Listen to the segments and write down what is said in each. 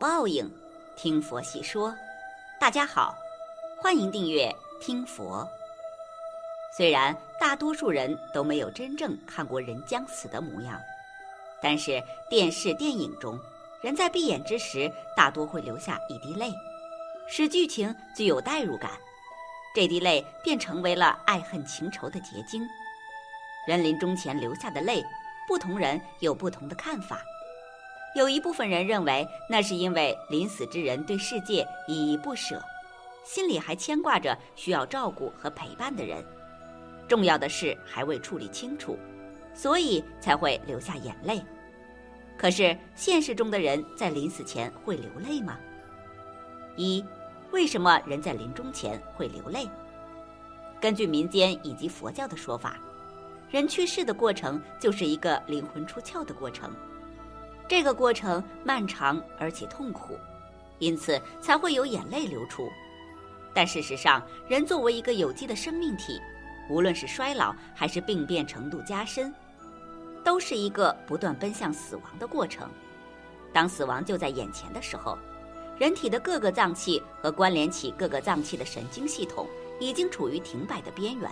报应，听佛细说。大家好，欢迎订阅听佛。虽然大多数人都没有真正看过人将死的模样，但是电视、电影中，人在闭眼之时，大多会留下一滴泪，使剧情具有代入感。这滴泪便成为了爱恨情仇的结晶。人临终前流下的泪，不同人有不同的看法。有一部分人认为，那是因为临死之人对世界依依不舍，心里还牵挂着需要照顾和陪伴的人，重要的事还未处理清楚，所以才会流下眼泪。可是现实中的人在临死前会流泪吗？一，为什么人在临终前会流泪？根据民间以及佛教的说法，人去世的过程就是一个灵魂出窍的过程。这个过程漫长而且痛苦，因此才会有眼泪流出。但事实上，人作为一个有机的生命体，无论是衰老还是病变程度加深，都是一个不断奔向死亡的过程。当死亡就在眼前的时候，人体的各个脏器和关联起各个脏器的神经系统已经处于停摆的边缘，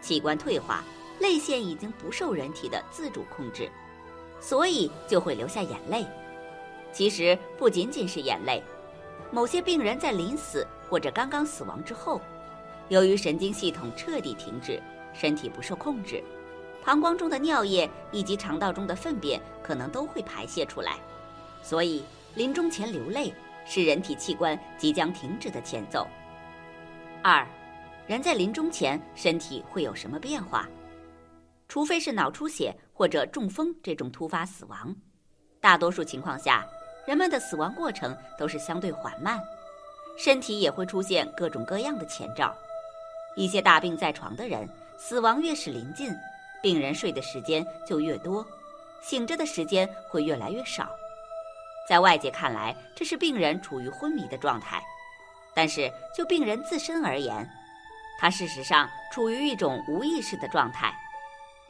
器官退化，泪腺已经不受人体的自主控制。所以就会流下眼泪。其实不仅仅是眼泪，某些病人在临死或者刚刚死亡之后，由于神经系统彻底停止，身体不受控制，膀胱中的尿液以及肠道中的粪便可能都会排泄出来。所以临终前流泪是人体器官即将停止的前奏。二，人在临终前身体会有什么变化？除非是脑出血或者中风这种突发死亡，大多数情况下，人们的死亡过程都是相对缓慢，身体也会出现各种各样的前兆。一些大病在床的人，死亡越是临近，病人睡的时间就越多，醒着的时间会越来越少。在外界看来，这是病人处于昏迷的状态，但是就病人自身而言，他事实上处于一种无意识的状态。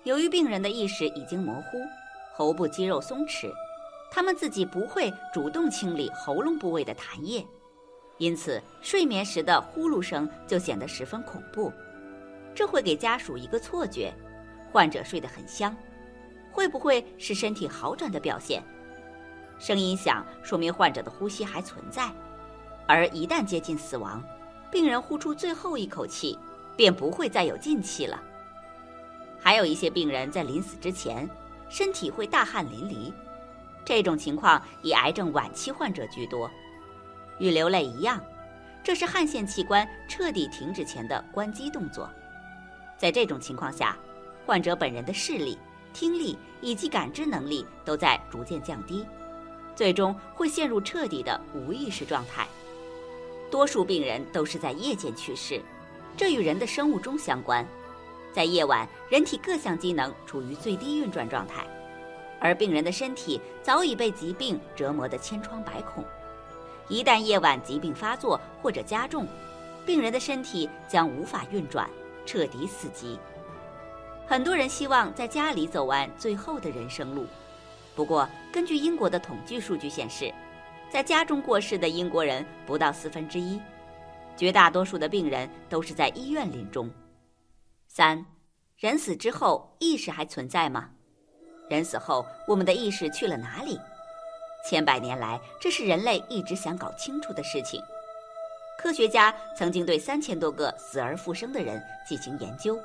由于病人的意识已经模糊，喉部肌肉松弛，他们自己不会主动清理喉咙部位的痰液，因此睡眠时的呼噜声就显得十分恐怖。这会给家属一个错觉，患者睡得很香，会不会是身体好转的表现？声音响说明患者的呼吸还存在，而一旦接近死亡，病人呼出最后一口气，便不会再有进气了。还有一些病人在临死之前，身体会大汗淋漓，这种情况以癌症晚期患者居多。与流泪一样，这是汗腺器官彻底停止前的关机动作。在这种情况下，患者本人的视力、听力以及感知能力都在逐渐降低，最终会陷入彻底的无意识状态。多数病人都是在夜间去世，这与人的生物钟相关。在夜晚，人体各项机能处于最低运转状态，而病人的身体早已被疾病折磨得千疮百孔。一旦夜晚疾病发作或者加重，病人的身体将无法运转，彻底死机。很多人希望在家里走完最后的人生路，不过根据英国的统计数据显示，在家中过世的英国人不到四分之一，绝大多数的病人都是在医院临终。三，人死之后意识还存在吗？人死后我们的意识去了哪里？千百年来，这是人类一直想搞清楚的事情。科学家曾经对三千多个死而复生的人进行研究，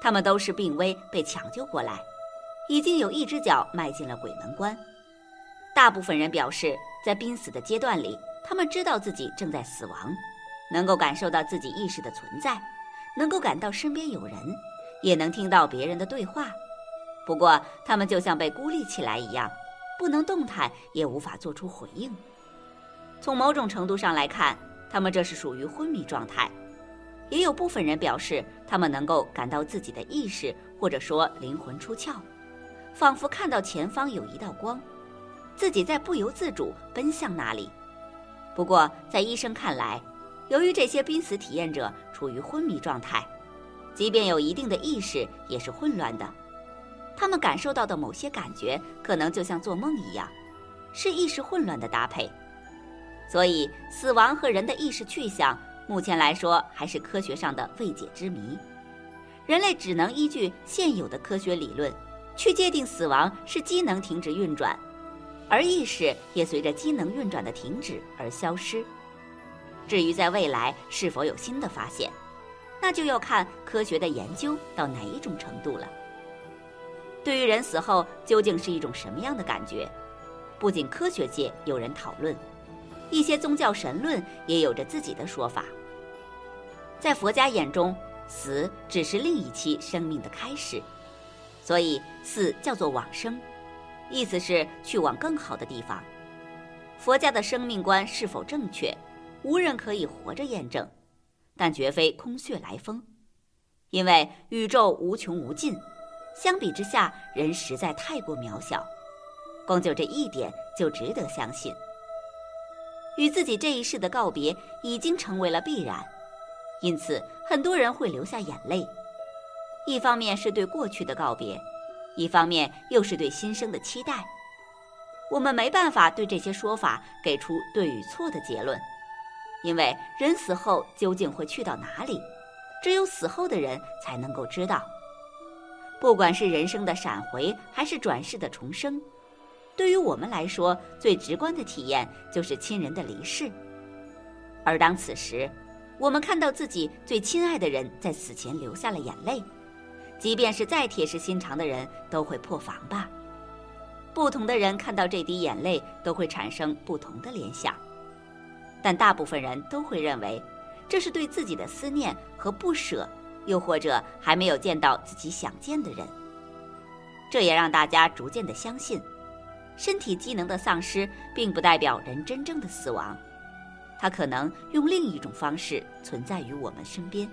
他们都是病危被抢救过来，已经有一只脚迈进了鬼门关。大部分人表示，在濒死的阶段里，他们知道自己正在死亡，能够感受到自己意识的存在。能够感到身边有人，也能听到别人的对话，不过他们就像被孤立起来一样，不能动弹，也无法做出回应。从某种程度上来看，他们这是属于昏迷状态。也有部分人表示，他们能够感到自己的意识或者说灵魂出窍，仿佛看到前方有一道光，自己在不由自主奔向那里。不过在医生看来，由于这些濒死体验者处于昏迷状态，即便有一定的意识，也是混乱的。他们感受到的某些感觉，可能就像做梦一样，是意识混乱的搭配，所以，死亡和人的意识去向，目前来说还是科学上的未解之谜。人类只能依据现有的科学理论，去界定死亡是机能停止运转，而意识也随着机能运转的停止而消失。至于在未来是否有新的发现，那就要看科学的研究到哪一种程度了。对于人死后究竟是一种什么样的感觉，不仅科学界有人讨论，一些宗教神论也有着自己的说法。在佛家眼中，死只是另一期生命的开始，所以死叫做往生，意思是去往更好的地方。佛家的生命观是否正确，无人可以活着验证，但绝非空穴来风，因为宇宙无穷无尽。相比之下，人实在太过渺小，光就这一点就值得相信。与自己这一世的告别已经成为了必然，因此很多人会流下眼泪。一方面是对过去的告别，一方面又是对新生的期待。我们没办法对这些说法给出对与错的结论，因为人死后究竟会去到哪里，只有死后的人才能够知道。不管是人生的闪回，还是转世的重生，对于我们来说，最直观的体验就是亲人的离世。而当此时，我们看到自己最亲爱的人在死前流下了眼泪，即便是再铁石心肠的人都会破防吧。不同的人看到这滴眼泪，都会产生不同的联想，但大部分人都会认为，这是对自己的思念和不舍。又或者还没有见到自己想见的人，这也让大家逐渐的相信，身体机能的丧失并不代表人真正的死亡，它可能用另一种方式存在于我们身边。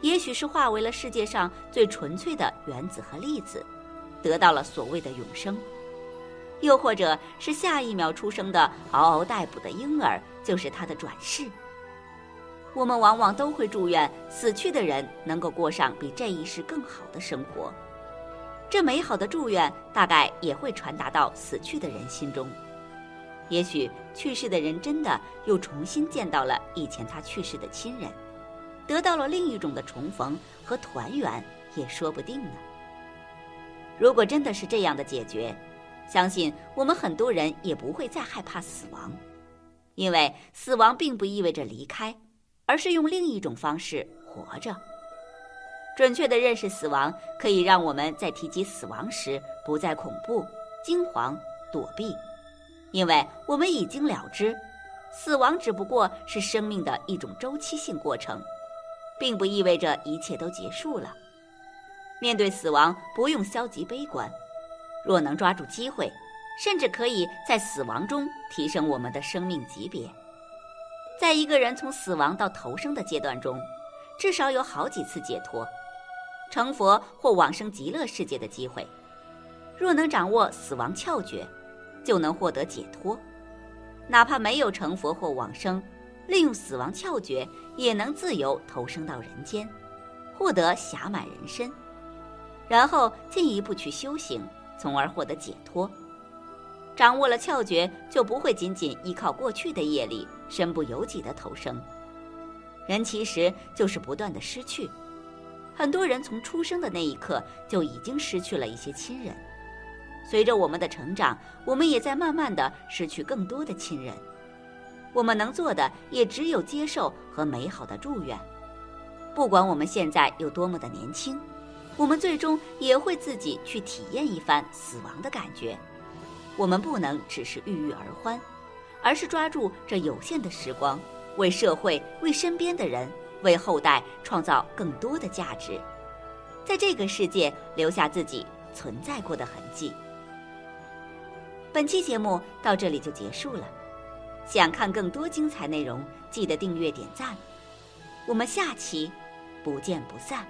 也许是化为了世界上最纯粹的原子和粒子，得到了所谓的永生；又或者是下一秒出生的嗷嗷待哺的婴儿，就是他的转世。我们往往都会祝愿死去的人能够过上比这一世更好的生活，这美好的祝愿大概也会传达到死去的人心中。也许去世的人真的又重新见到了以前他去世的亲人，得到了另一种的重逢和团圆，也说不定呢。如果真的是这样的解决，相信我们很多人也不会再害怕死亡，因为死亡并不意味着离开。而是用另一种方式活着。准确的认识死亡，可以让我们在提及死亡时不再恐怖、惊惶、躲避，因为我们已经了知，死亡只不过是生命的一种周期性过程，并不意味着一切都结束了。面对死亡，不用消极悲观，若能抓住机会，甚至可以在死亡中提升我们的生命级别。在一个人从死亡到投生的阶段中，至少有好几次解脱、成佛或往生极乐世界的机会。若能掌握死亡窍诀，就能获得解脱。哪怕没有成佛或往生，利用死亡窍诀也能自由投生到人间，获得暇满人身，然后进一步去修行，从而获得解脱。掌握了窍诀，就不会仅仅依靠过去的业力，身不由己的投生。人其实就是不断的失去，很多人从出生的那一刻就已经失去了一些亲人。随着我们的成长，我们也在慢慢的失去更多的亲人。我们能做的也只有接受和美好的祝愿。不管我们现在有多么的年轻，我们最终也会自己去体验一番死亡的感觉。我们不能只是郁郁而欢，而是抓住这有限的时光，为社会、为身边的人、为后代创造更多的价值，在这个世界留下自己存在过的痕迹。本期节目到这里就结束了，想看更多精彩内容，记得订阅点赞。我们下期不见不散。